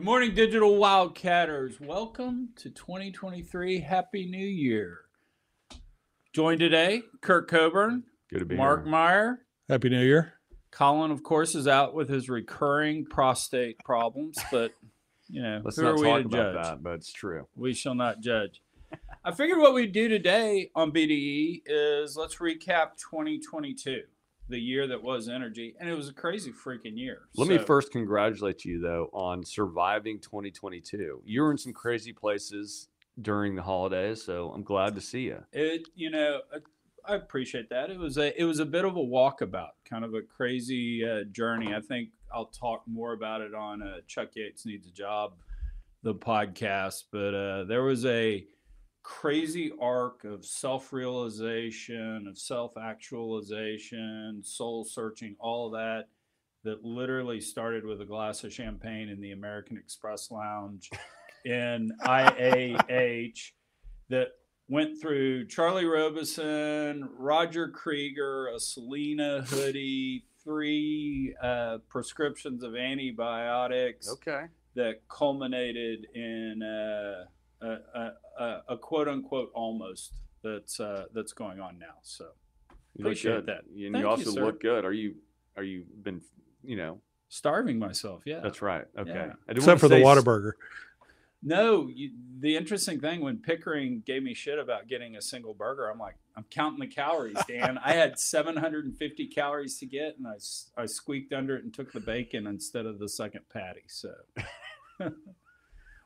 Good morning, digital wildcatters. Welcome to 2023. Happy New Year. Joined today, Kurt Coburn, Good to be Mark here. Meyer. Happy New Year. Colin, of course, is out with his recurring prostate problems, but you know, Let's who not are we talk to about judge? that, but it's true. We shall not judge. I figured what we'd do today on BDE is let's recap 2022, the year that was energy, and it was a crazy freaking year. Let me first congratulate you though on surviving 2022. You were in some crazy places during the holidays, so I'm glad to see you. It, you know, I- I appreciate that. It was a, it was a bit of a walkabout, kind of a crazy uh, journey. I think I'll talk more about it on uh, Chuck Yates Needs a Job, the podcast. But uh, there was a crazy arc of self-realization, of self-actualization, soul searching, all of that. That literally started with a glass of champagne in the American Express Lounge in IAH that went through Charlie Robeson, Roger Krieger, a Selena hoodie, three uh, prescriptions of antibiotics Okay. that culminated in uh, a, a, a, a quote unquote almost that's uh, that's going on now. So You Appreciate good. that. And Thank you you, also sir. look good. Are you are you been you know, starving myself, yeah. that's right. Okay. Yeah. Except for the say s- Whataburger. No, you, the interesting thing when Pickering gave me shit about getting a single burger, I'm like, I'm counting the calories, Dan. I had 750 calories to get, and I, I squeaked under it and took the bacon instead of the second patty. So,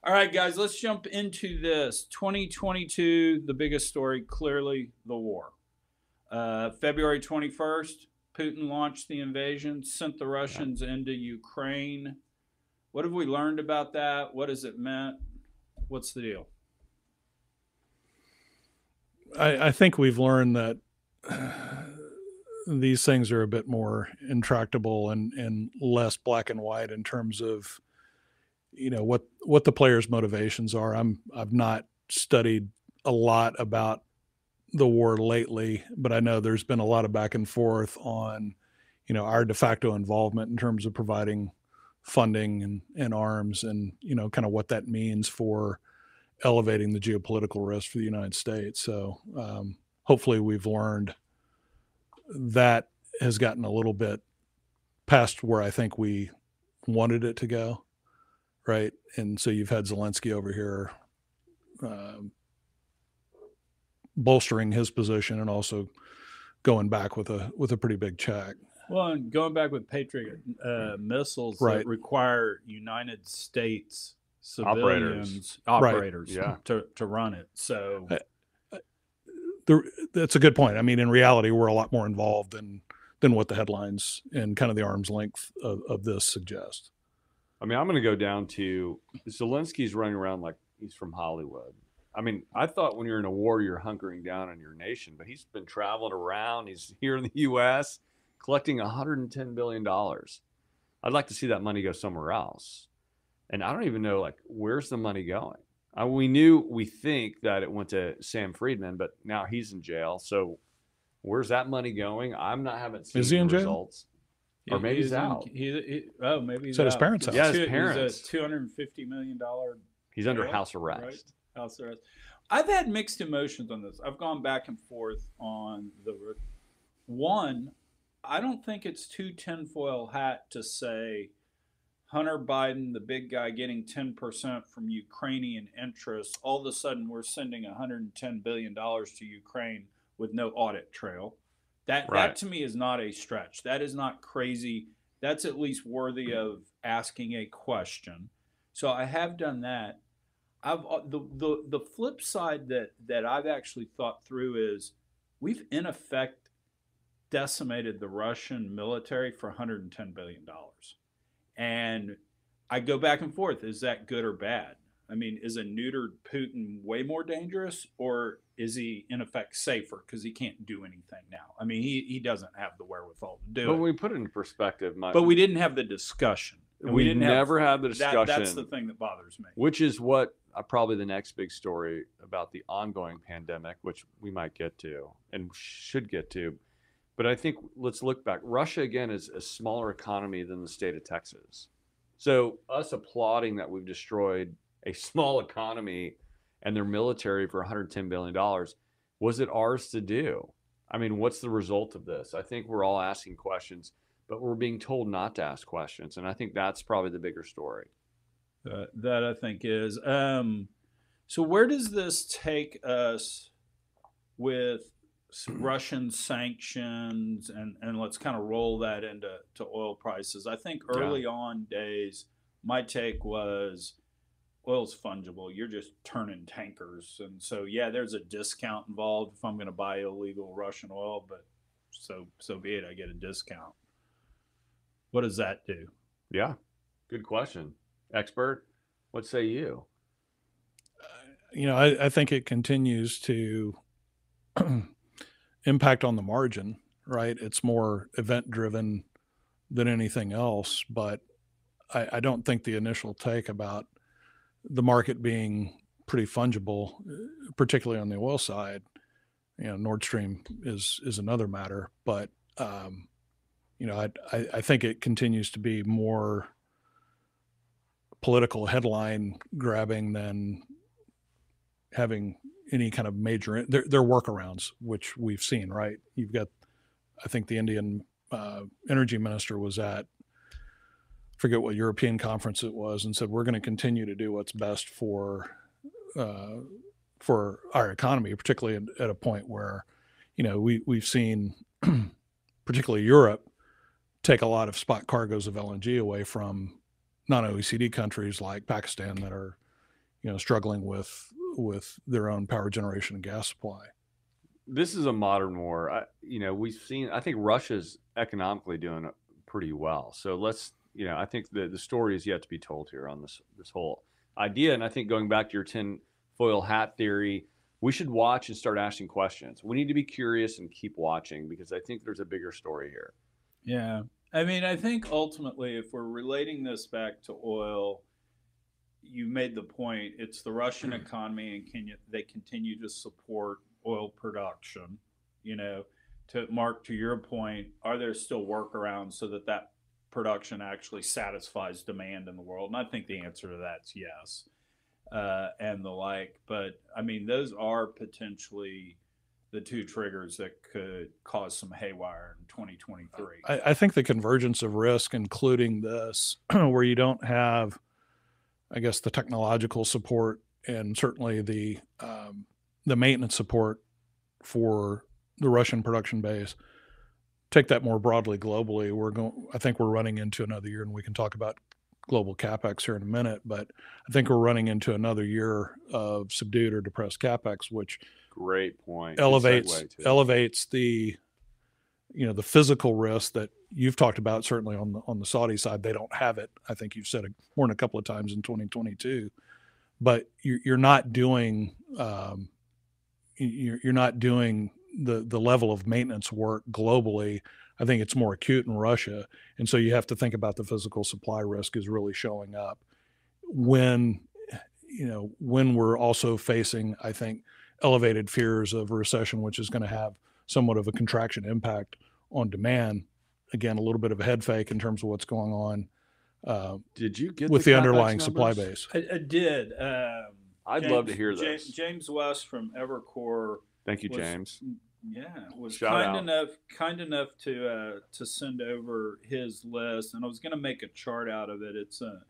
all right, guys, let's jump into this. 2022, the biggest story, clearly the war. Uh, February 21st, Putin launched the invasion, sent the Russians into Ukraine. What have we learned about that? What has it meant? What's the deal? I, I think we've learned that these things are a bit more intractable and, and less black and white in terms of you know what what the players' motivations are. I'm I've not studied a lot about the war lately, but I know there's been a lot of back and forth on you know our de facto involvement in terms of providing funding and, and arms and you know kind of what that means for elevating the geopolitical risk for the United States. So um, hopefully we've learned that has gotten a little bit past where I think we wanted it to go, right? And so you've had Zelensky over here um, bolstering his position and also going back with a with a pretty big check. Well, and going back with Patriot uh, missiles that require United States civilians Operators. civilians, Right. Yeah. to, to run it. So, Uh, the, that's a good point. I mean, in reality, we're a lot more involved than than what the headlines and kind of the arm's length of, of this suggest. I mean, I'm going to go down to Zelensky's running around like he's from Hollywood. I mean, I thought when you're in a war, you're hunkering down on your nation, but he's been traveling around. He's here in the U.S. collecting 110 billion dollars. I'd like to see that money go somewhere else, and I don't even know like where's the money going. Uh, we knew, we think that it went to Sam Friedman, but now he's in jail. So where's that money going? I'm not haven't seen Is he in the jail? Results. Or maybe he's in- out. he- he- oh, maybe he's Is at his parents' He's house. Yeah, his parents. He's a two hundred and fifty million dollar He's under Yeah, house right. arrest. house arrest. I've had mixed emotions on this. I've gone back and forth on the one. I don't think it's too tinfoil hat to say Hunter Biden, the big guy, getting ten percent from Ukrainian interests. All of a sudden, we're sending 110 billion dollars to Ukraine with no audit trail. That Right. that to me is not a stretch. That is not crazy. That's at least worthy of asking a question. So I have done that. I've uh, the the the flip side that that I've actually thought through is we've in effect decimated the Russian military for 110 billion dollars, and I go back and forth: is that good or bad? I mean, is a neutered Putin way more dangerous, or is he in effect safer because he can't do anything now? I mean, he he doesn't have the wherewithal to do But it. when we put it in perspective, my, but we didn't have the discussion. And we didn't have- never had the discussion, That, that's the thing that bothers me. which is what uh, probably the next big story about the ongoing pandemic, which we might get to and should get to. But I think let's look back. Russia again is a smaller economy than the state of Texas. So us applauding that we've destroyed a small economy and their military for 110 billion dollars, was it ours to do? I mean, what's the result of this? I think we're all asking questions, but we're being told not to ask questions, and I think that's probably the bigger story. Uh, that I think is. Um, so where does this take us with Russian sanctions and and let's kind of roll that into to oil prices? I think Yeah. early on days, my take was oil's fungible. You're just turning tankers, and so yeah, there's a discount involved if I'm going to buy illegal Russian oil, but so so be it. I get a discount. What does that do? Yeah, good question, expert. What say you? Uh, you know, I, I think it continues to impact on the margin, right? It's more event driven than anything else. But I, I don't think the initial take about the market being pretty fungible, particularly on the oil side, you know, Nord Stream is is another matter. But um, you know, I, I I think it continues to be more political headline grabbing than having any kind of major there are workarounds which we've seen right you've got i think the indian uh, energy minister was at forget what european conference it was and said we're going to continue to do what's best for uh, for our economy particularly at, at a point where you know we we've seen particularly europe take a lot of spot cargoes of lng away from non-oecd countries like pakistan that are you know struggling with with their own power generation and gas supply. This is a modern war. I, you know, we've seen. I think Russia's economically doing pretty well. So let's, you know, I think the the story is yet to be told here on this this whole idea. And I think going back to your tin foil hat theory, we should watch and start asking questions. We need to be curious and keep watching because I think there's a bigger story here. Yeah. I mean, I think ultimately, if we're relating this back to oil, you made the point. It's the Russian mm. economy, and can you, they continue to support oil production? You know, to Mark, to your point, are there still workarounds so that that production actually satisfies demand in the world? And I think the answer to that's yes, uh, and the like. But I mean, those are potentially the two triggers that could cause some haywire in 2023. I, I think the convergence of risk, including this, where you don't have, I guess, the technological support and certainly the um, the maintenance support for the Russian production base. Take that more broadly globally. We're going. I think we're running into another year, and we can talk about global capex here in a minute. But I think we're running into another year of subdued or depressed capex, which Great point. Elevates elevates the you know the physical risk that you've talked about certainly on the on the Saudi side they don't have it I think you've said it more than a couple of times in 2022 but you're, you're not doing um, you're, you're not doing the the level of maintenance work globally I think it's more acute in Russia and so you have to think about the physical supply risk is really showing up when you know when we're also facing I think elevated fears of a recession, which is going to have somewhat of a contraction impact on demand. Again, a little bit of a head fake in terms of what's going on uh, Did you get with the, CapEx underlying supply base. I, I did. Um, I'd love to hear Ja- this. James West from Evercore Thank you, was- James. yeah, was Shout kind out. enough kind enough to uh, to send over his list, and I was going to make a chart out of it. It's a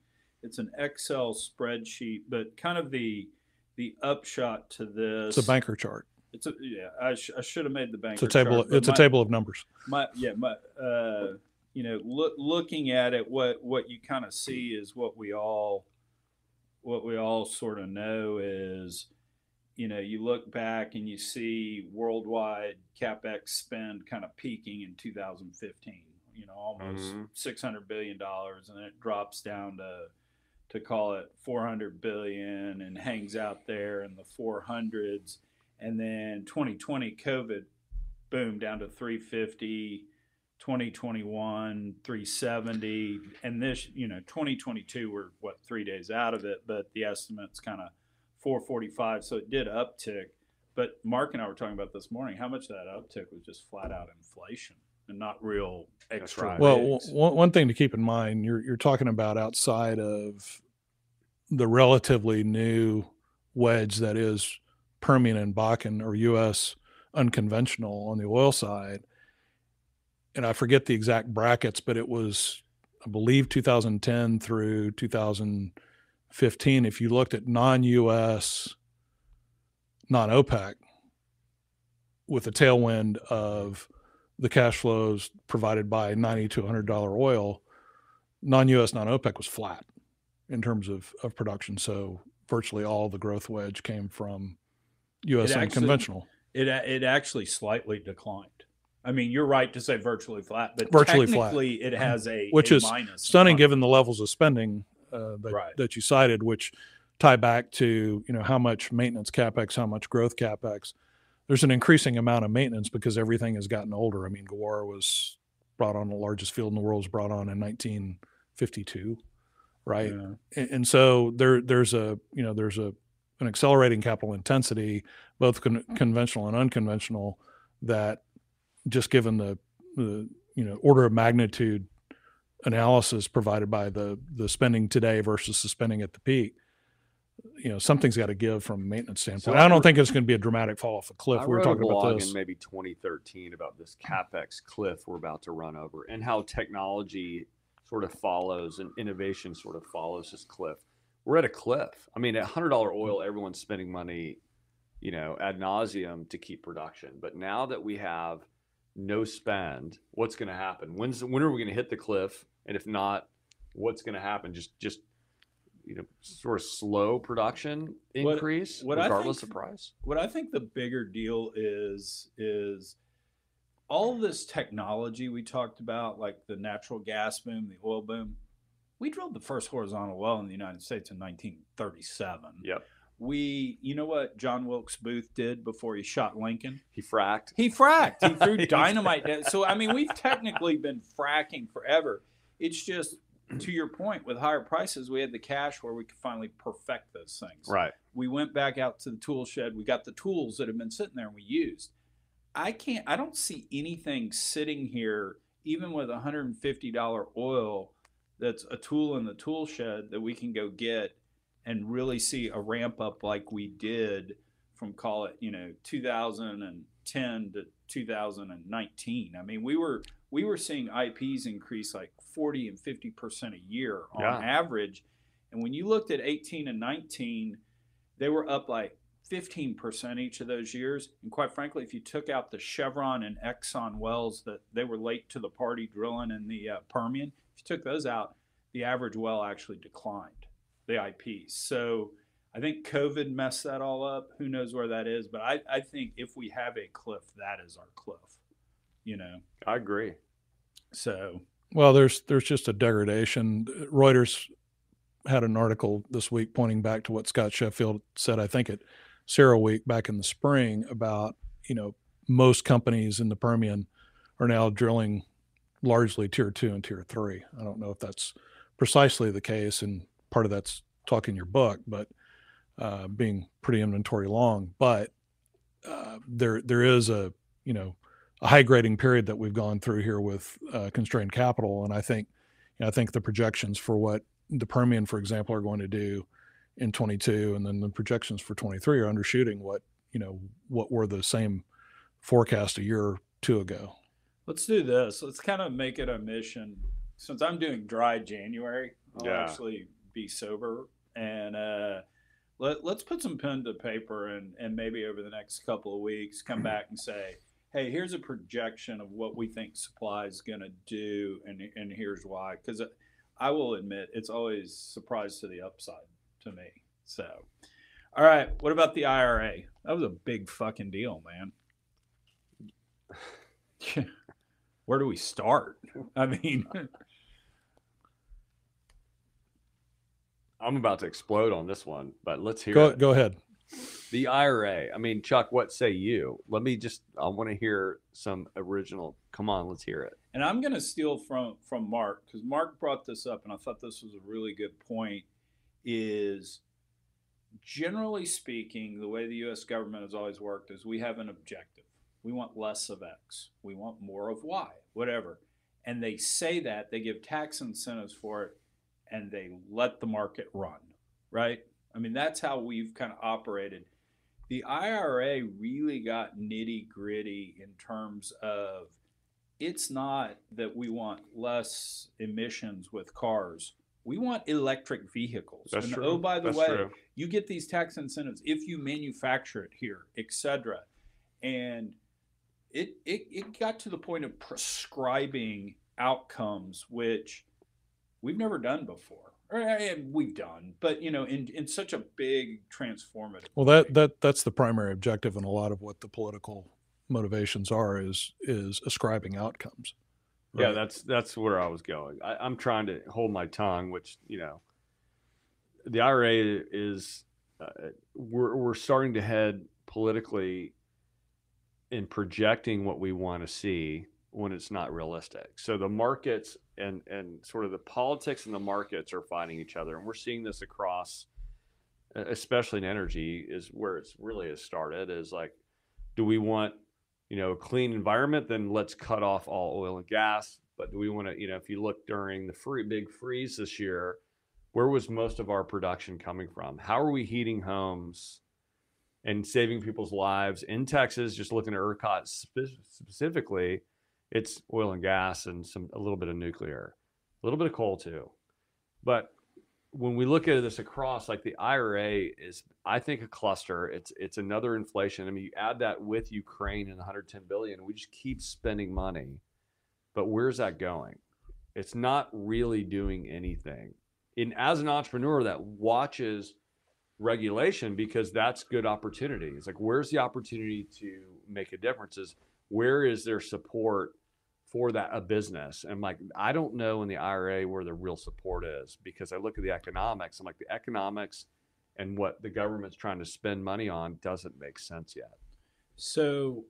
it's an Excel spreadsheet, but kind of the the upshot to this. It's a banker chart. It's a yeah. I, sh- I should have made the bank. It's a table. It's a table of numbers. my yeah my uh you know look looking at it what what you kind of see is what we all what we all sort of know is you know you look back and you see worldwide capex spend kind of peaking in 2015 you know almost Mhm. 600 billion dollars and it drops down to to call it 400 billion and hangs out there in the 400s and then 2020 covid boom down to 350 2021 370 and this you know 2022 we're what three days out of it but the estimate's kind of 445 so it did uptick but mark and i were talking about this morning how much of that uptick was just flat out inflation and not real extra. right. Well, w- one one thing to keep in mind, you're you're talking about outside of the relatively new wedge that is Permian and Bakken or U.S. unconventional on the oil side, and I forget the exact brackets, but it was, I believe, 2010 through 2015. If you looked at non-U.S., non-OPEC, with a tailwind of the cash flows provided by 90 to 100 dollar oil non-us non-opec was flat in terms of, of production so virtually all the growth wedge came from us It actually- unconventional it it actually slightly declined. I mean, you're right to say virtually flat, but Virtually flat. it has a Which a is minus stunning given the levels of spending uh, that, Right. that you cited which tie back to you know how much maintenance capex how much growth capex there's an increasing amount of maintenance because everything has gotten older i mean Ghawar was brought on the largest field in the world was brought on in 1952 right Yeah. and, and so there there's a you know there's a an accelerating capital intensity both con- conventional and unconventional that just given the the you know order of magnitude analysis provided by the the spending today versus the spending at the peak you know something's got to give from a maintenance standpoint I i don't think it's going to be a dramatic fall off a cliff I we were talking about this in maybe 2013 about this capex cliff we're about to run over, and how technology sort of follows and innovation sort of follows this cliff. We're at a cliff. I mean, at hundred dollar oil, everyone's spending money, you know, ad nauseum to keep production. But now that we have no spend, what's going to happen? When's when are we going to hit the cliff? And if not, what's going to happen? Just just you know, sort of slow production increase what I regardless think- of price. what I think the bigger deal is is all this technology we talked about, like the natural gas boom, the oil boom. We drilled the first horizontal well in the United States in 1937. Yep. We, you know what John Wilkes Booth did before he shot Lincoln? He fracked. He fracked. He threw dynamite. down. So I mean, we've technically been fracking forever. It's just to your point, with higher prices, we had the cash where we could finally perfect those things. Right. we went back out to the tool shed. We got the tools that have been sitting there and we used. I can't i don't see anything sitting here even with $150 oil that's a tool in the tool shed that we can go get and really see a ramp up like we did from call it you know 2010 to 2019 i mean we were we were seeing ips increase like 40 and 50 percent a year on Yeah. average and when you looked at 18 and 19 they were up like 15% each of those years. And quite frankly, if you took out the Chevron and Exxon wells that they were late to the party drilling in the uh, Permian, if you took those out, the average well actually declined, the IPs. So I think COVID messed that all up. Who knows where that is? But I, I think if we have a cliff, that is our cliff, you know? I agree. So, Well, there's there's just a degradation. Reuters had an article this week pointing back to what Scott Sheffield said, I think at CERAWeek back in the spring about, you know, most companies in the Permian are now drilling largely tier two and tier three. I don't know if that's precisely the case, and part of that's talking your book, but uh, being pretty inventory long. But uh, there there is a you know a high grading period that we've gone through here with uh, constrained capital, and I think you know, I think the projections for what the Permian, for example, are going to do in 22, and then the projections for 23 are undershooting what you know what were the same forecast a year or two ago. Let's do this. Let's kind of make it a mission. Since I'm doing dry January, I'll Yeah. actually be sober and uh, let, let's put some pen to paper and, and maybe over the next couple of weeks come mm-hmm. back and say, hey, here's a projection of what we think supply is going to do, and, and here's why. Because I will admit, it's always surprise to the upside to me. So, all right, what about the IRA? That was a big fucking deal, man. Where do we start? I mean, I'm about to explode on this one, but let's hear Go it. go ahead. The IRA. I mean, Chuck, what say you? Let me just. I want to hear some original. Come on, let's hear it. and I'm going to steal from from Mark because Mark brought this up, and I thought this was a really good point. Is generally speaking, the way the U.S. government has always worked is we have an objective. We want less of X. We want more of Y. whatever. And they say that they give tax incentives for it and they let the market run, right? I mean, that's how we've kind of operated. The IRA really got nitty gritty in terms of it's not that we want less emissions with cars. We want electric vehicles. That's and true. oh, by the That's way, true. you get these tax incentives if you manufacture it here, etc. And it, it it got to the point of prescribing outcomes which we've never done before. Or eh, we've done, but you know, in in such a big transformative. Well, that that that's the primary objective and a lot of what the political motivations are is is ascribing outcomes. Yeah, that's that's where I was going. I, I'm trying to hold my tongue, which you know, the IRA is uh, we're we're starting to head politically in projecting what we want to see when it's not realistic. So the markets and and sort of the politics and the markets are fighting each other, and we're seeing this across, especially in energy, is where it's really has started. Is like, do we want you know, a clean environment, then let's cut off all oil and gas. But do we want to, you know, if you look during the free big freeze this year, where was most of our production coming from? How are we heating homes and saving people's lives in Texas? Just looking at ERCOT spe- specifically, it's oil and gas and some a little bit of nuclear, a little bit of coal too. But when we look at this across, like the IRA is, I think, a cluster. It's it's another inflation. I mean, you add that with Ukraine and 110 billion, we just keep spending money. But where's that going? It's not really doing anything. And as an entrepreneur that watches regulation because that's good opportunity. It's like where's the opportunity to make a difference? Is where is there support for that a business. And like I don't know in the IRA where the real support is because I look at the economics. I'm like the economics and what the government's trying to spend money on doesn't make sense yet. So,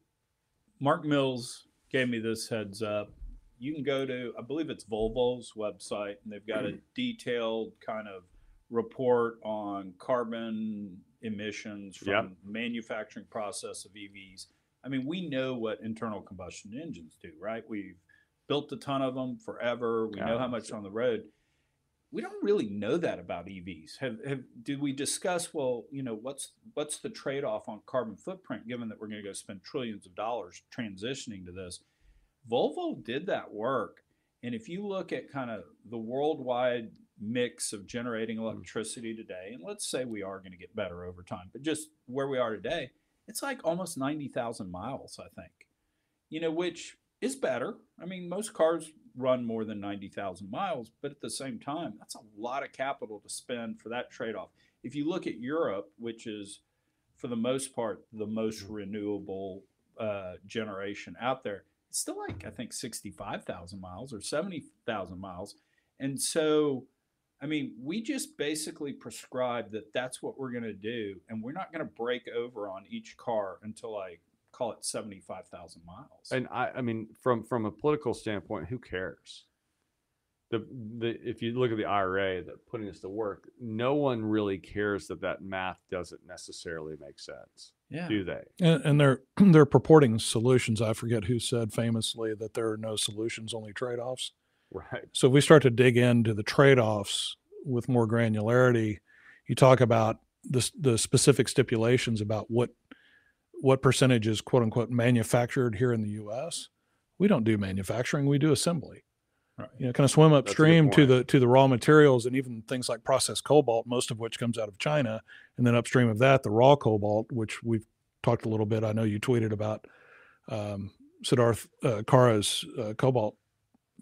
Mark Mills gave me this heads up. You can go to, I believe it's Volvo's website, and they've got a detailed kind of report on carbon emissions from Yep. manufacturing process of EVs. I mean, we know what internal combustion engines do, right? We've built a ton of them forever. We know how much on the road. We don't really know that about EVs. Have, have did we discuss? Well, you know, what's what's the trade off on carbon footprint, given that we're going to go spend trillions of dollars transitioning to this? Volvo did that work, and if you look at kind of the worldwide mix of generating hmm. electricity today, and let's say we are going to get better over time, but just where we are today, it's like almost 90,000 miles, I think. You know, which is better. I mean, most cars run more than 90,000 miles, but at the same time, that's a lot of capital to spend for that trade off. If you look at Europe, which is for the most part the most renewable uh, generation out there, it's still like, I think, 65,000 miles or 70,000 miles. And so, I mean, we just basically prescribe that that's what we're going to do, and we're not going to break over on each car until I call it seventy-five thousand miles. And I, I mean, from from a political standpoint, who cares? The the if you look at the IRA that putting this to work, no one really cares that that math doesn't necessarily make sense, yeah, do they? And, and they're they're purporting solutions. I forget who said famously that there are no solutions, only trade-offs. Right. So if we start to dig into the trade-offs with more granularity, you talk about the the specific stipulations about what what percentage is quote unquote manufactured here in the U.S. We don't do manufacturing; we do assembly. Right. You know, kind of swim upstream to the to the raw materials and even things like processed cobalt, most of which comes out of China, and then upstream of that, the raw cobalt, which we've talked a little bit. I know you tweeted about um, Siddharth uh, Kara's uh, cobalt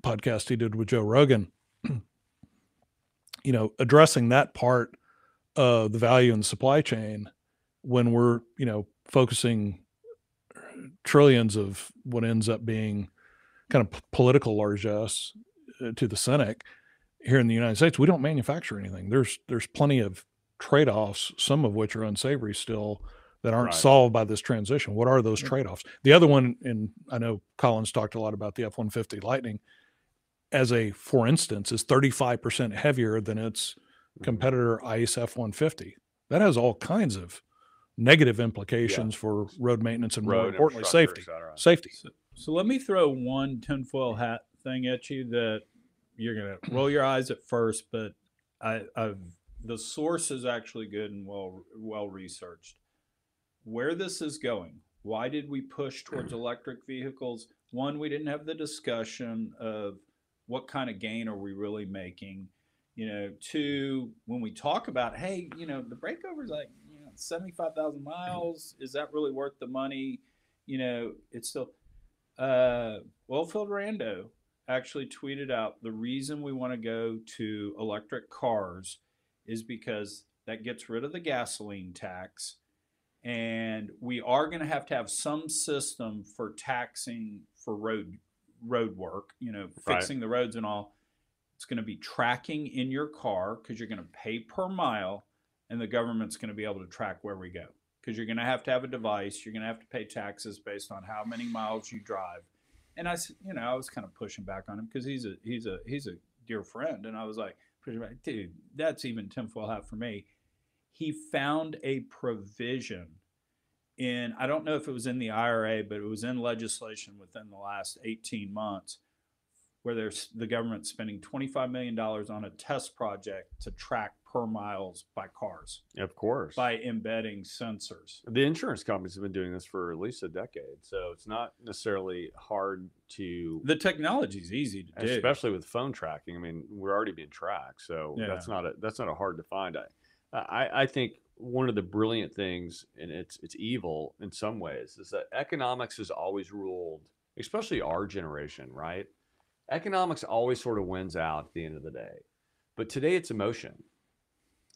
podcast he did with Joe Rogan. you know, addressing that part of the value in the supply chain when we're you know focusing trillions of what ends up being kind of political largesse uh, to the Senate here in the United States, we don't manufacture anything. There's there's plenty of trade-offs, some of which are unsavory still that aren't Right. solved by this transition. What are those trade-offs? The other one, and I know Colin's talked a lot about the F-150 Lightning, as a for instance, is 35% heavier than its Mm-hmm. competitor ICE F-150. That has all kinds of negative implications for road maintenance and more Road importantly safety. Safety. So, So let me throw one tinfoil hat thing at you that you're gonna roll your eyes at first, but I, I've the source is actually good and well well researched. Where this is going, why did we push towards electric vehicles? One, we didn't have the discussion of what kind of gain are we really making. You know, two, when we talk about, hey, you know, the breakover's like you know, seventy-five thousand miles. Is that really worth the money? You know, it's still. Uh, Wellfield Rando actually tweeted out the reason we want to go to electric cars is because that gets rid of the gasoline tax and we are going to have to have some system for taxing for road road work you know Right. fixing the roads and all it's going to be tracking in your car because you're going to pay per mile and the government's going to be able to track where we go. Because you're going to have to have a device you're going to have to pay taxes based on how many miles you drive. And i you know i was kind of pushing back on him because he's a he's a he's a dear friend and i was like dude that's even tinfoil hat for me. He found a provision in I don't know if it was in the IRA, but it was in legislation within the last 18 months where there's the government spending 25 million dollars on a test project to track per miles by cars Of course. by embedding sensors. the insurance companies have been doing this for at least a decade, so it's not necessarily hard to, The technology's easy to do. especially with phone tracking. I mean, we're already being tracked, so that's not a that's not a hard to find. I, I I think one of the brilliant things, and it's it's evil in some ways, is that economics has always ruled, especially our generation, right? Economics always sort of wins out at the end of the day, but today it's emotion,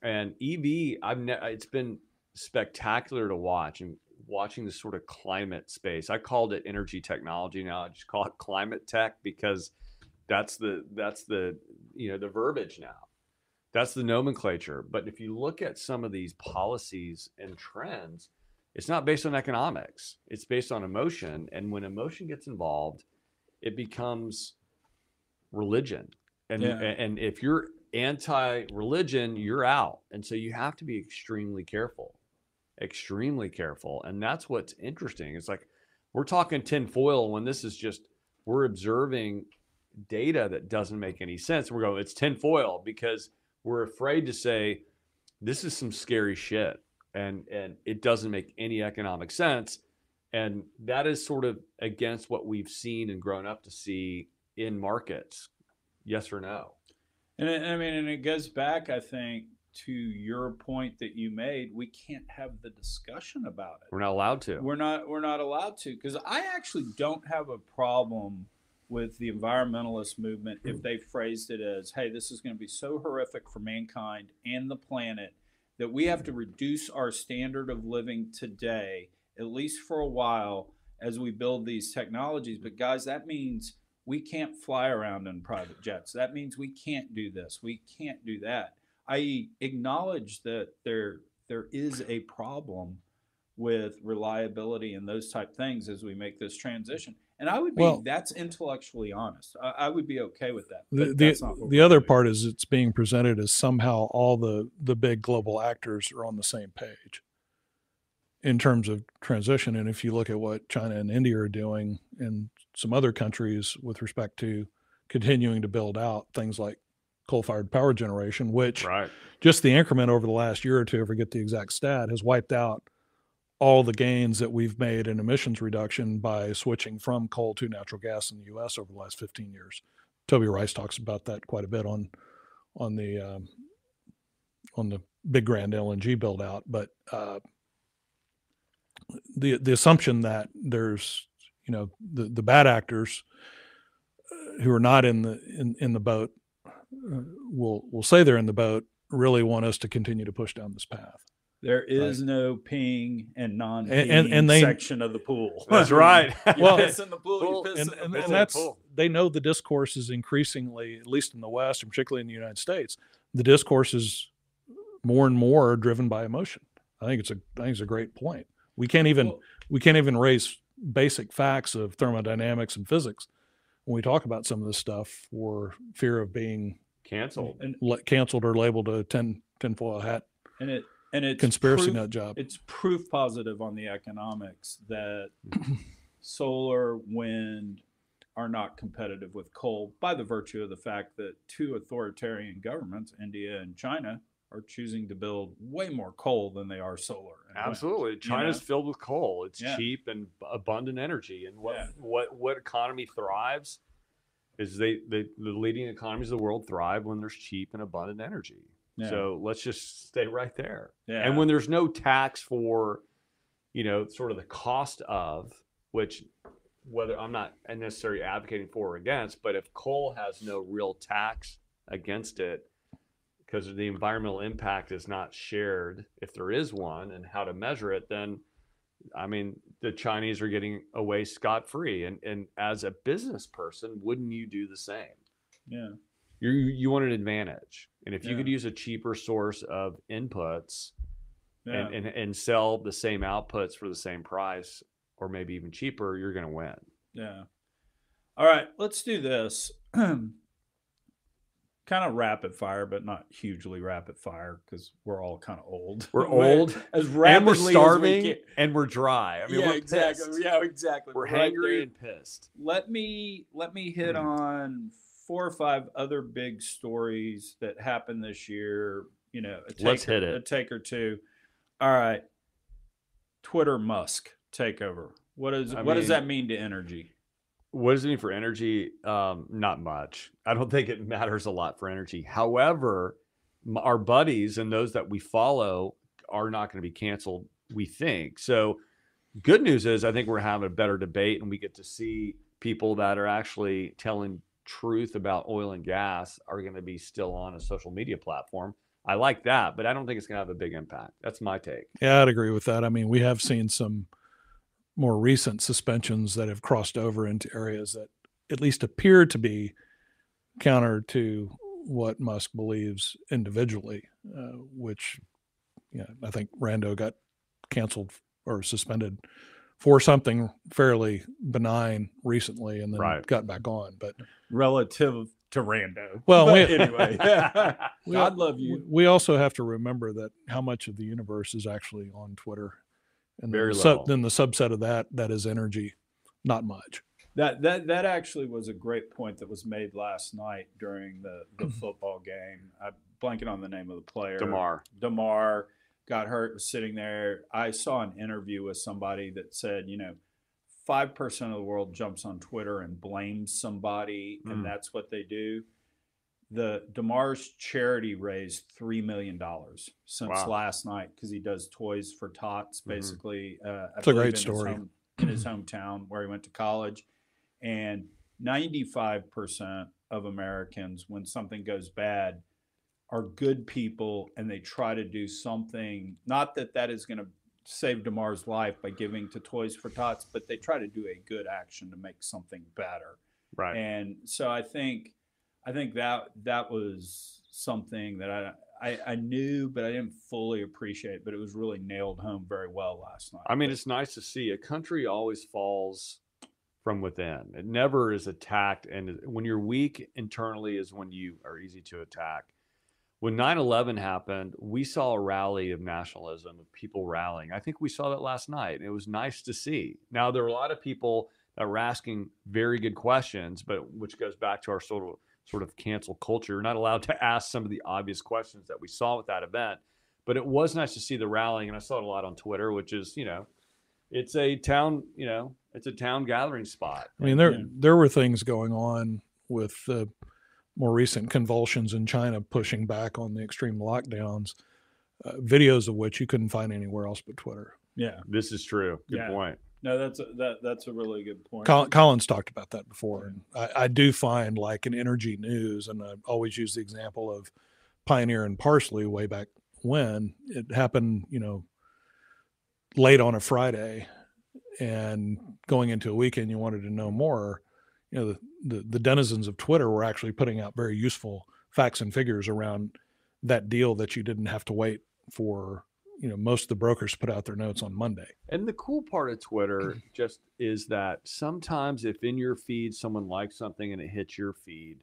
and EV. I've ne- it's been spectacular to watch and watching this sort of climate space. I called it energy technology now. I just call it climate tech because that's the that's the you know the verbiage now. That's the nomenclature. But if you look at some of these policies and trends, it's not based on economics. It's based on emotion. And when emotion gets involved, it becomes religion. And Yeah. and if you're anti-religion, you're out. And so you have to be extremely careful. Extremely careful. And that's what's interesting. It's like we're talking tinfoil when this is just we're observing data that doesn't make any sense. We're going, it's tinfoil because we're afraid to say this is some scary shit and and it doesn't make any economic sense. And that is sort of against what we've seen and grown up to see in markets. Yes or no? And it, I mean, and it goes back, I think, to your point that you made. We can't have the discussion about it. We're not allowed to. We're not. We're not allowed to because I actually don't have a problem with the environmentalist movement if they phrased it as, "Hey, this is going to be so horrific for mankind and the planet that we have to reduce our standard of living today, at least for a while, as we build these technologies." But guys, that means we can't fly around in private jets. That means we can't do this. We can't do that. I acknowledge that there there is a problem with reliability and those type things as we make this transition. And I would be Well- that's intellectually honest. I, I would be okay with that. the but the, that's not what the other doing. part is it's being presented as somehow all the the big global actors are on the same page in terms of transition and if you look at what China and India are doing and some other countries with respect to continuing to build out things like coal-fired power generation which Right. just the increment over the last year or two, I forget the exact stat, has wiped out all the gains that we've made in emissions reduction by switching from coal to natural gas in the U.S. over the last 15 years. Toby Rice talks about that quite a bit on on the um, on the big grand LNG build out, but uh, the the assumption that there's you know the the bad actors uh, who are not in the in in the boat uh, will will say they're in the boat really want us to continue to push down this path. There is no ping and non And- and- and they- section of the pool. That's right. you Well- piss in the pool, Well, you piss And, in the and, pool. and that's Cool. they know the discourse is increasingly, at least in the West, and particularly in the United States, the discourse is more and more driven by emotion. I think it's a I think it's a great point. We can't even Well, we can't even raise basic facts of thermodynamics and physics when we talk about some of this stuff for fear of being Canceled. and, le- canceled or labeled a tin tinfoil hat and it and it's conspiracy proof, nut job. it's proof positive on the economics that solar, wind are not competitive with coal by the virtue of the fact that two authoritarian governments, India and China, are choosing to build way more coal than they are solar. and wind, Absolutely, you China's know? filled with coal. It's Yeah. cheap and abundant energy. And what Yeah. what what economy thrives is they, they the leading economies of the world thrive when there's cheap and abundant energy. Yeah. So let's just stay right there. yeah. And when there's no tax for, you know, sort of the cost of which whether I'm not necessarily advocating for or against, but if coal has no real tax against it because the environmental impact is not shared, if there is one, and how to measure it, then I mean the Chinese are getting away scot free. And and as a business person, wouldn't you do the same? yeah. you you want an advantage and if you could use a cheaper source of inputs Yeah. and, and and sell the same outputs for the same price or maybe even cheaper you're going to win Yeah. All right, let's do this. kind of rapid fire, but not hugely rapid fire because we're all kind of old. we're old as rapidly and we're we starving can- and we're dry i mean yeah, we're exactly. pissed. Yeah, exactly. we're right hangry there. and pissed Let me let me hit Mm. on four or five other big stories that happened this year. You know, a take, Let's hit it. A take or two. All right. Twitter Musk takeover. What is I what does that mean to energy? what does it mean for energy um not much i don't think it matters a lot for energy however our buddies and those that we follow are not going to be canceled we think so good news is i think we're having a better debate and we get to see people that are actually telling truth about oil and gas are going to be still on a social media platform i like that but i don't think it's going to have a big impact that's my take Yeah, I'd agree with that. I mean, we have seen some more recent suspensions that have crossed over into areas that at least appear to be counter to what Musk believes individually, uh, which, yeah, I think Rando got canceled or suspended for something fairly benign recently and then Right. got back on. But Relative to Rando. Well, we- anyway, We God al- love you. We also have to remember that how much of the universe is actually on Twitter, and then Very the, sub, little. then the subset of that that is energy, not much. That that that actually was a great point that was made last night during the the Mm-hmm. football game. I'm blanking on the name of the player. damar Damar got hurt, was sitting there. I saw an interview with somebody that said, you know, five percent of the world jumps on Twitter and blames somebody, Mm. and that's what they do. The Damar's charity raised three million dollars since Wow. last night because he does toys for tots, Mhm. basically. Uh, It's a great in his story. home- in his hometown where he went to college, and ninety-five percent of Americans, when something goes bad, are good people and they try to do something. Not that that is going to save Damar's life by giving to Toys for Tots, but they try to do a good action to make something better. right And so I think, I think that that was something that I, I I knew, but I didn't fully appreciate. But it was really nailed home very well last night. I mean, But- it's nice to see a country always falls from within. It never is attacked. And when you're weak internally is when you are easy to attack. When 9 11 happened, we saw a rally of nationalism, of people rallying. I think we saw that last night. and It was nice to see. Now, there were a lot of people that were asking very good questions, but which goes back to our sort of sort of cancel culture. You're not allowed to ask some of the obvious questions that we saw with that event. But it was nice to see the rallying, and I saw it a lot on Twitter, which is, you know, it's a town, you know, it's a town gathering spot. I mean, there Yeah. there were things going on with the more recent convulsions in China pushing back on the extreme lockdowns, uh, videos of which you couldn't find anywhere else but Twitter. yeah, This is true. Good Yeah. point. no, that's a, that that's a really good point. Col- Colin's talked about that before, and I, I do find like in energy news, and I always use the example of Pioneer and Parsley way back when it happened, you know, late on a Friday, and going into a weekend, you wanted to know more. You know, the, the the denizens of Twitter were actually putting out very useful facts and figures around that deal that you didn't have to wait for. You know, most of the brokers put out their notes on Monday. And the cool part of Twitter mm-hmm. just is that sometimes if in your feed someone likes something and it hits your feed,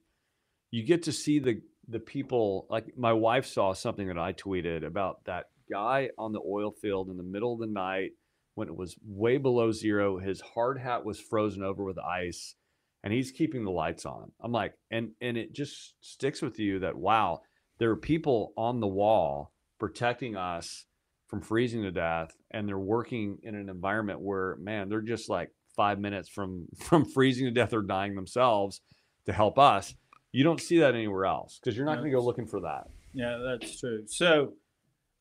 you get to see the the people like my wife saw something that I tweeted about that guy on the oil field in the middle of the night when it was way below zero. His hard hat was frozen over with ice, and he's keeping the lights on. I'm like, and and it just sticks with you that wow, there are people on the wall protecting us from freezing to death, and they're working in an environment where man, they're just like five minutes from from freezing to death or dying themselves to help us. You don't see that anywhere else because you're not going to go looking for that. Yeah, that's true. So,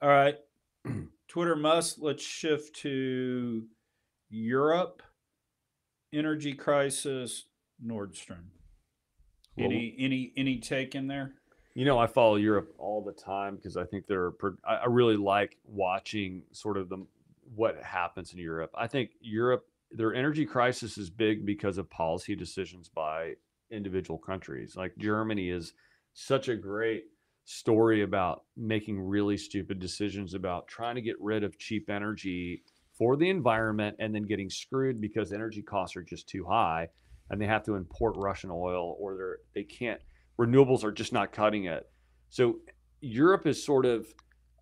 all right, Twitter must. Let's shift to Europe. Energy crisis, Nord Stream. Well, Any any any take in there? You know, I follow Europe all the time because I think they're. I really like watching sort of the what happens in Europe. I think Europe, their energy crisis is big because of policy decisions by individual countries. Like Germany is such a great story about making really stupid decisions about trying to get rid of cheap energy for the environment and then getting screwed because energy costs are just too high and they have to import Russian oil or they're they can't renewables are just not cutting it. So Europe is sort of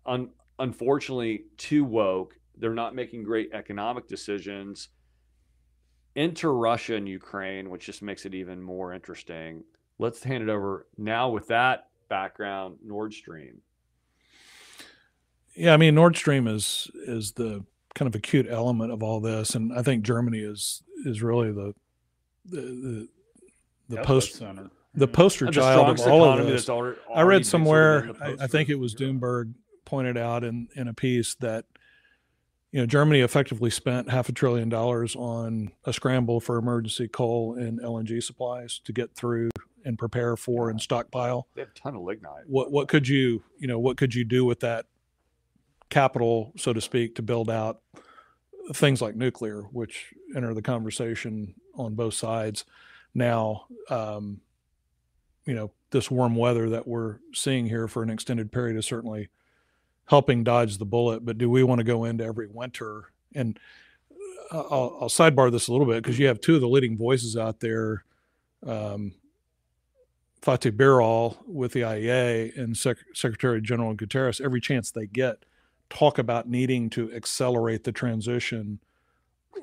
un, unfortunately too woke. They're not making great economic decisions. Enter Russia and Ukraine, which just makes it even more interesting. Let's hand it over now with that background, Nord Stream. Yeah, I mean Nord Stream is is the kind of acute element of all this, and I think Germany is is really the the the, the post Epicenter. the Yeah. poster The child of all of economy this. already- I read been sort of somewhere, I, I think it was yeah. Doomberg pointed out in in a piece that you know Germany effectively spent half a trillion dollars on a scramble for emergency coal and LNG supplies to get through and prepare for and stockpile. They have a ton of lignite. What what could you you know what could you do with that capital, so to speak, to build out things like nuclear, which enter the conversation on both sides now. Um, you know, this warm weather that we're seeing here for an extended period is certainly helping dodge the bullet. But do we want to go into every winter? And uh, I'll, I'll sidebar this a little bit because you have two of the leading voices out there, um, Fatih Birol with the IEA and Sec- Secretary General Guterres. Every chance they get, talk about needing to accelerate the transition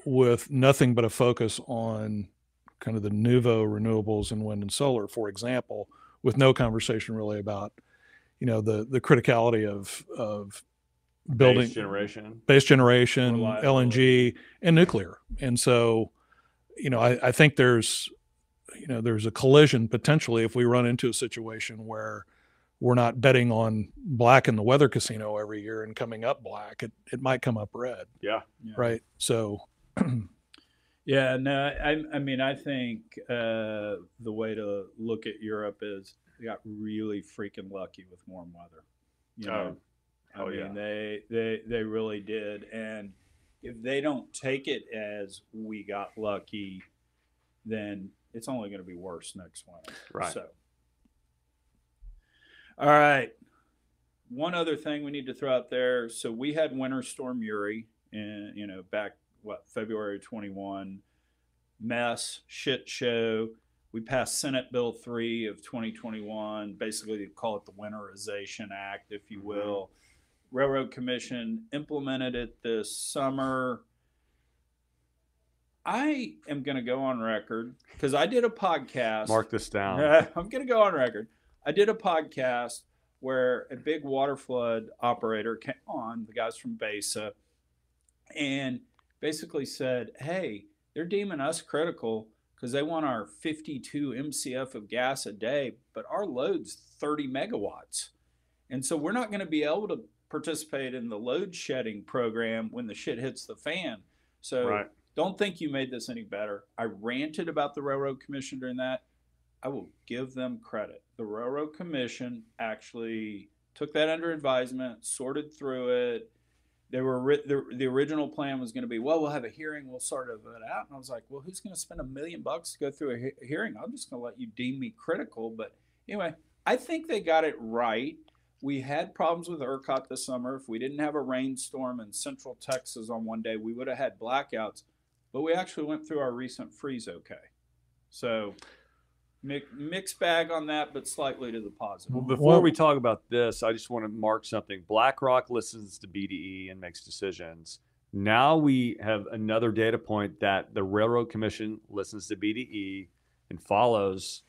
with nothing but a focus on kind of the nouveau renewables and wind and solar, for example, with no conversation really about, you know, the the criticality of of building Base generation. base generation, LNG, and nuclear. And so, you know, I, I think there's, you know, there's a collision potentially if we run into a situation where we're not betting on black in the weather casino every year and coming up black. It it might come up red, Yeah. Yeah. right? So, Yeah, no, I, I mean, I think uh, the way to look at Europe is they got really freaking lucky with warm weather. You know, I Oh, mean, yeah. they they they really did, and if they don't take it as we got lucky, then it's only going to be worse next winter. Right. So, all right. One other thing we need to throw out there. So we had Winter Storm Uri, and you know, back what February twenty one, mess shit show. We passed Senate Bill three of twenty twenty one. Basically, they call it the Winterization Act, if you mm-hmm. will. Railroad Commission implemented it this summer. I am going to go on record because I did a podcast. Mark this down. I'm going to go on record. I did a podcast where a big water flood operator came on, the guys from Besa, and basically said, Hey, they're deeming us critical because they want our 52 MCF of gas a day, but our load's 30 megawatts. And so we're not going to be able to participate in the load shedding program when the shit hits the fan. So Right. don't think you made this any better. I ranted about the Railroad Commission during that. I will give them credit. The Railroad Commission actually took that under advisement, sorted through it. They were the, the original plan was going to be, well, we'll have a hearing, we'll sort of it out. And I was like, well, who's going to spend a million bucks to go through a he- hearing? I'm just going to let you deem me critical. But anyway, I think they got it right. We had problems with ERCOT this summer. If we didn't have a rainstorm in central Texas on one day, we would have had blackouts. But we actually went through our recent freeze okay. So mixed bag on that, but slightly to the positive. Well, before Well- we talk about this, I just want to mark something. BlackRock listens to BDE and makes decisions. Now we have another data point that the Railroad Commission listens to BDE and follows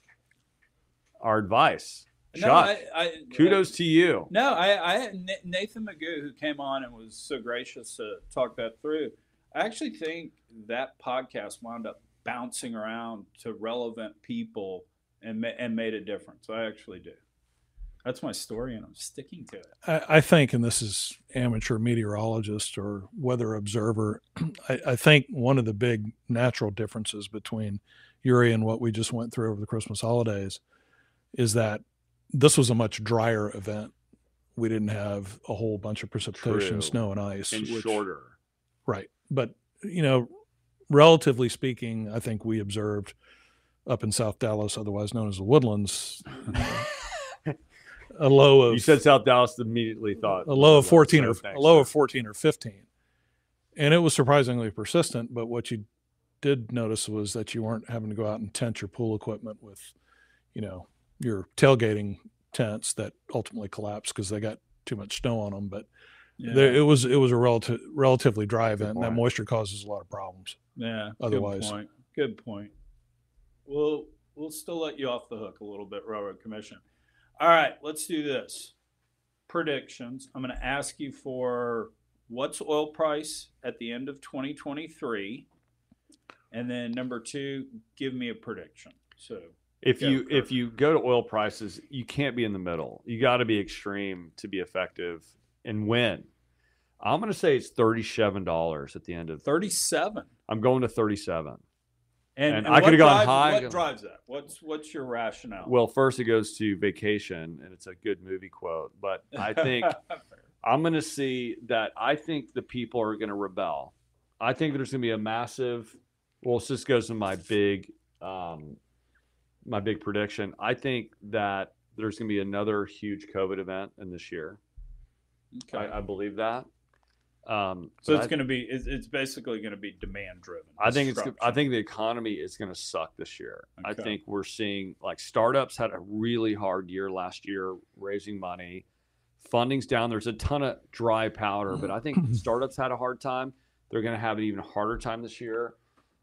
our advice. No, Chuck, I, I, kudos to you. No, I, I had Nathan Magoo who came on and was so gracious to talk that through. I actually think that podcast wound up bouncing around to relevant people and ma- and made a difference. I actually do. That's my story, and I'm sticking to it. I, I think, and this is amateur meteorologist or weather observer, I, I think one of the big natural differences between Uri and what we just went through over the Christmas holidays is that this was a much drier event. We didn't have a whole bunch of precipitation, True. snow and ice, And which- shorter. Right. But, you know, relatively speaking, I think we observed up in South Dallas, otherwise known as the Woodlands, a low of You said South Dallas immediately thought a low of 14 or a low of 14 or 15. And it was surprisingly persistent, but what you did notice was that you weren't having to go out and tent your pool equipment with, you know, your tailgating tents that ultimately collapsed because they got too much snow on them. But Yeah, there, it was it was a relative relatively dry event. and that moisture causes a lot of problems. yeah. otherwise. good point. Good point. We'll we'll still let you off the hook a little bit, Railroad Commission. All right, let's do this. Predictions. I'm going to ask you for what's oil price at the end of 2023, and then number two, give me a prediction. So If Yeah, you if you go to oil prices, you can't be in the middle. You got to be extreme to be effective and when? I'm going to say it's thirty-seven dollars at the end of. 37. I'm going to thirty-seven. And, And and I coulda gone drives- high. What drives that? What's what's your rationale? Well, first it goes to vacation, and it's a good movie quote. But I think I'm going to see that. I think the people are going to rebel. I think there's going to be a massive. Well, this goes to my big, um, my big prediction. I think that there's going to be another huge COVID event in this year. Okay. I, I believe that. Um, so it's going to be it's, it's basically going to be demand driven. I think it's. I think the economy is going to suck this year. I think we're seeing like startups had a really hard year last year raising money. Funding's down. There's a ton of dry powder, but I think startups had a hard time. They're going to have an even harder time this year.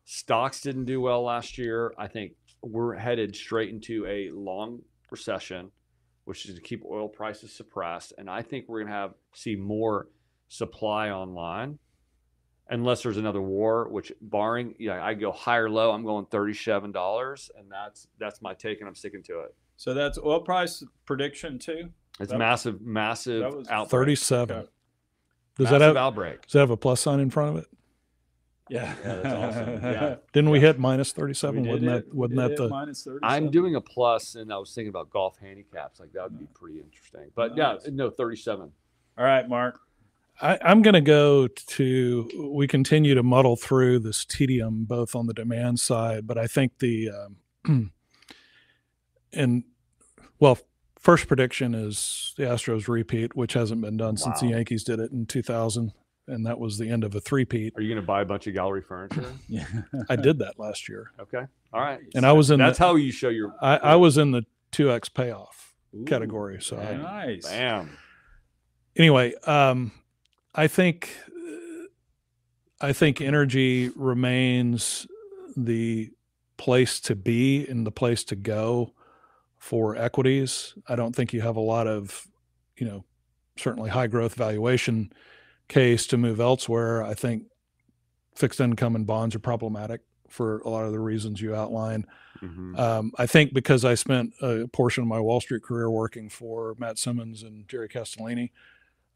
Stocks didn't do well last year. I think we're headed straight into a long recession, which is to keep oil prices suppressed. And I think we're going to have see more supply online unless there's another war, which barring, yeah, I go high or low, I'm going thirty-seven dollars, and that's that's my take, and I'm sticking to it. so. That's oil price prediction too. It's That- massive, massive that was outbreak. 37. Okay. Does massive that have outbreak? does that have a plus sign in front of it? Yeah, Yeah, that's awesome. Yeah. Didn't we hit minus We 37? did Wasn't that We wasn't that the minus 37. I'm doing a plus, and I was thinking about golf handicaps. Like that would be pretty interesting. But Nice. yeah, no, thirty-seven. All right, Mark. I, I'm going to go to. We continue to muddle through this tedium, both on the demand side, but I think the, um, and well, first prediction is the Astros repeat, which hasn't been done since the Yankees did it in 2000, and that was the end of a three-peat. Are you going to buy a bunch of gallery furniture? Yeah. I did that last year, Okay, all right. and I was in. That's the, how you show your. I, I was in the two x payoff Ooh, category. So I, nice. Bam. anyway, um, I think I think energy remains the place to be and the place to go for equities. I don't think you have a lot of, you know, certainly high growth valuation case to move elsewhere. I think fixed income and bonds are problematic for a lot of the reasons you outlined. Mhm. Um, I think because I spent a portion of my Wall Street career working for Matt Simmons and Jerry Castellini,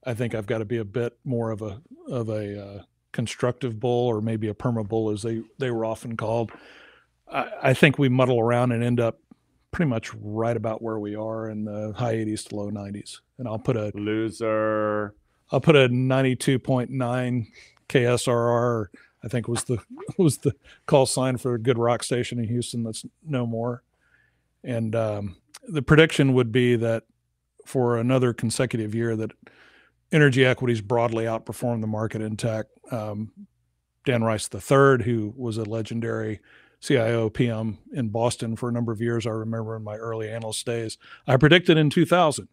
I think I've got to be a bit more of a of a uh, constructive bull or maybe a perma bull, as they they were often called. I, I think we muddle around and end up pretty much right about where we are in the high 80s to low 90s, and I'll put a Loser. I'll put a 92.9 KSRR. I think was the was the call sign for a good rock station in Houston. That's no more. And um, the prediction would be that for another consecutive year, that energy equities broadly outperformed the market in tech. Um, Dan Rice III, who was a legendary CIO PM in Boston for a number of years, I remember in my early analyst days, I predicted in 2000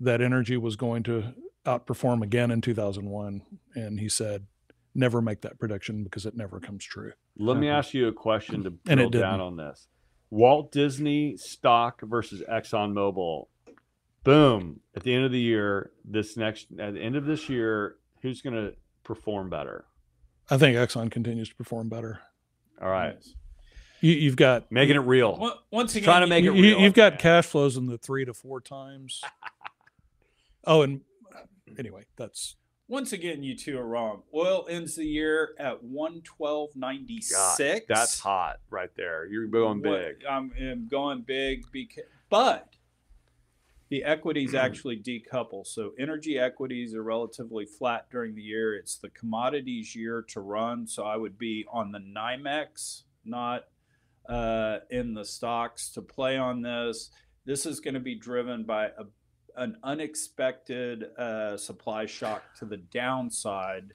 that energy was going to Uh, outperform again in 2001 and he said never make that prediction because it never comes true. Let me ask you a question to And it down on this. Walt Disney stock versus ExxonMobil. Boom. At the end of the year, this next at the end of this year, who's going to perform better? I think Exxon continues to perform better. All right. Yes. You, you've got Making it real. On- Once again, Trying to you- make it real You've got cash flows in the three to four times. oh, and anyway, that's Once again, you two are wrong. Oil ends the year at one twelve ninety God, six. That's hot right there. You're going big. I'm, I'm going big because, but the equities Mm. actually decouple. So energy equities are relatively flat during the year. It's the commodities year to run. So I would be on the NYMEX, not uh, in the stocks to play on this. This is going to be driven by a, an unexpected uh, supply shock to the downside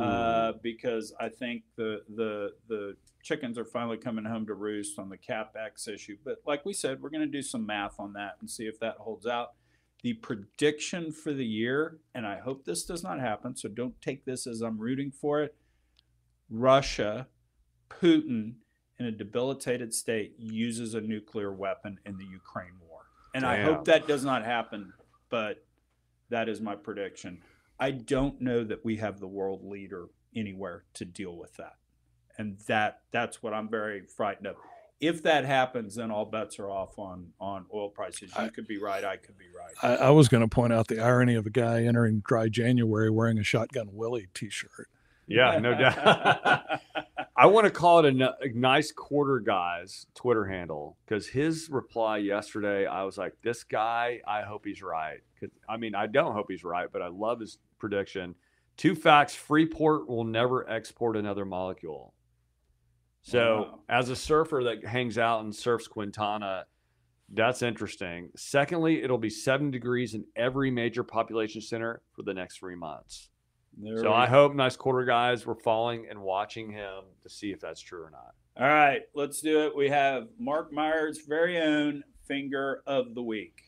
uh, because I think the the the chickens are finally coming home to roost on the capex issue. But like we said, we're going to do some math on that and see if that holds out. The prediction for the year, and I hope this does not happen, so don't take this as I'm rooting for it. Russia, Putin, in a debilitated state, uses a nuclear weapon in the Ukraine war. And I hope that does not happen, but that is my prediction. I don't know that we have the world leader anywhere to deal with that. And that that's what I'm very frightened of. If that happens, then all bets are off on on oil prices. You I- could be right, I could be right. I, I was going to point out the irony of a guy entering dry January wearing a shotgun Willie T-shirt. yeah, no doubt. I want to call it a, n- a nice quarter guy's Twitter handle because his reply yesterday, I was like, this guy, I hope he's right. I mean, I don't hope he's right, but I love his prediction. Two facts Freeport will never export another molecule. So, Wow. as a surfer that hangs out and surfs Quintana, that's interesting. Secondly, it'll be seven degrees in every major population center for the next three months. There So I hope nice quarter guys were following and watching him to see if that's true or not. All right, let's do it. We have Mark Myers' very own finger of the week.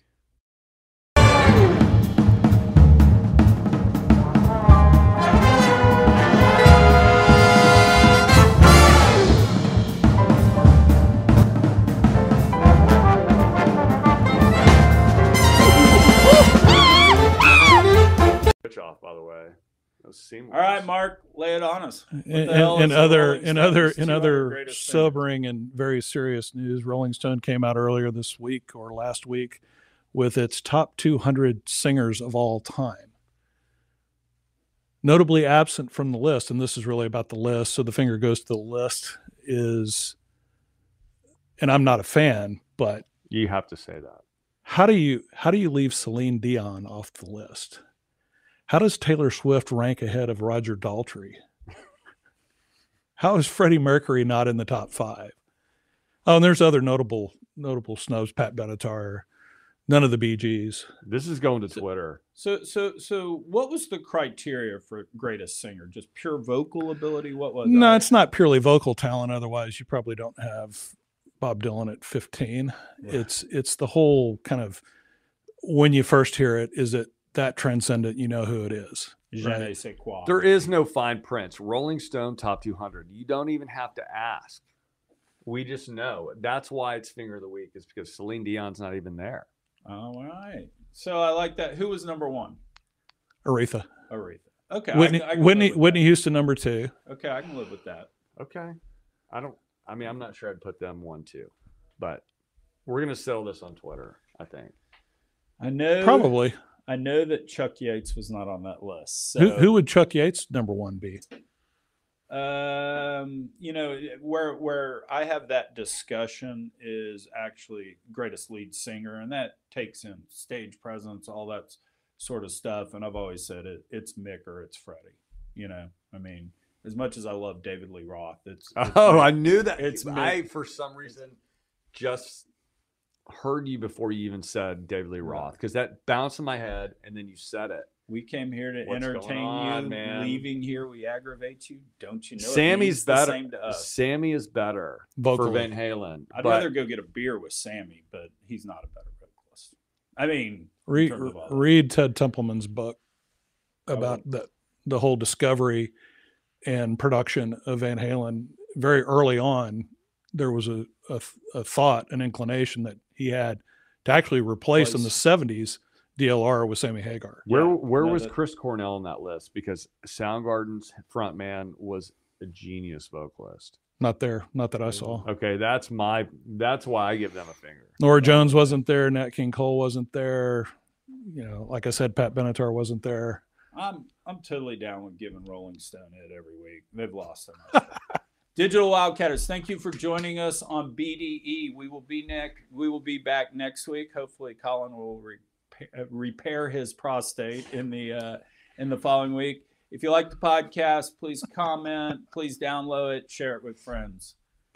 Off, by the way. That was seamless. All right, Mark, lay it on us. In, the hell in is the other Rolling in other Stones in other greatest singers? sobering and very serious news, Rolling Stone came out earlier this week or last week with its top 200 singers of all time. Notably absent from the list, and this is really about the list. So the finger goes to the list is, and I'm not a fan, but You have to say that. how do you how do you leave Celine Dion off the list? How does Taylor Swift rank ahead of Roger Daltrey? How is Freddie Mercury not in the top five? Oh, and there's other notable notable snubs. Pat Benatar, none of the Bee Gees. This is going to Twitter. So, so, so, what was the criteria for greatest singer? Just pure vocal ability? What was? No, I- it's not purely vocal talent. Otherwise, you probably don't have Bob Dylan at 15. Right. It's it's the whole kind of when you first hear it, is it that transcendent? You know who it is. Je right? ne sais quoi. There is no fine prints. Rolling Stone top 200. You don't even have to ask. We just know. That's why it's finger of the week, is because Celine Dion's not even there. All right. So I like that. Who was number one? Aretha. Aretha. Okay. Whitney can- I Whitney Whitney. Houston number two. Okay, I can live with that. Okay. I don't, I mean, I'm not sure I'd put them one, two, but we're going to sell this on Twitter, I think. I know. Probably. I know that Chuck Yates was not on that list. So, Who, who would Chuck Yates number one be? Um, you know, where where I have that discussion is actually greatest lead singer, and that takes in stage presence, all that sort of stuff. And I've always said it, it's Mick or it's Freddie. You know, I mean, as much as I love David Lee Roth, it's, it's Oh, Mick. I knew that. It's I, Mick. for some reason, just heard you before you even said David Lee Roth because that bounced in my head and then you said it. we came here to What's entertain on, you. man? Leaving here, we aggravate you. Don't you know? it Sammy's means the better. Same to us. Sammy is better for Van Halen. I'd but rather go get a beer with Sammy, but he's not a better vocalist. I mean, Read, terms of all that. read Ted Templeman's book Oh, about the the whole discovery and production of Van Halen very early on. There was a, a, a thought, an inclination that he had to actually replace in the 70s DLR with Sammy Hagar. Where Yeah, where no, was that- Chris Cornell on that list? Because Soundgarden's frontman was a genius vocalist. Not there, not that I saw. Okay, that's my that's why I give them a finger. Norah Jones wasn't there. Nat King Cole wasn't there. You know, like I said, Pat Benatar wasn't there. I'm I'm totally down with giving Rolling Stone it every week. They've lost enough. Digital Wildcatters, thank you for joining us on BDE. We will be next. We will be back next week. Hopefully, Colin will repair, uh, repair his prostate in the uh, in the following week. If you like the podcast, please comment, please download it, share it with friends.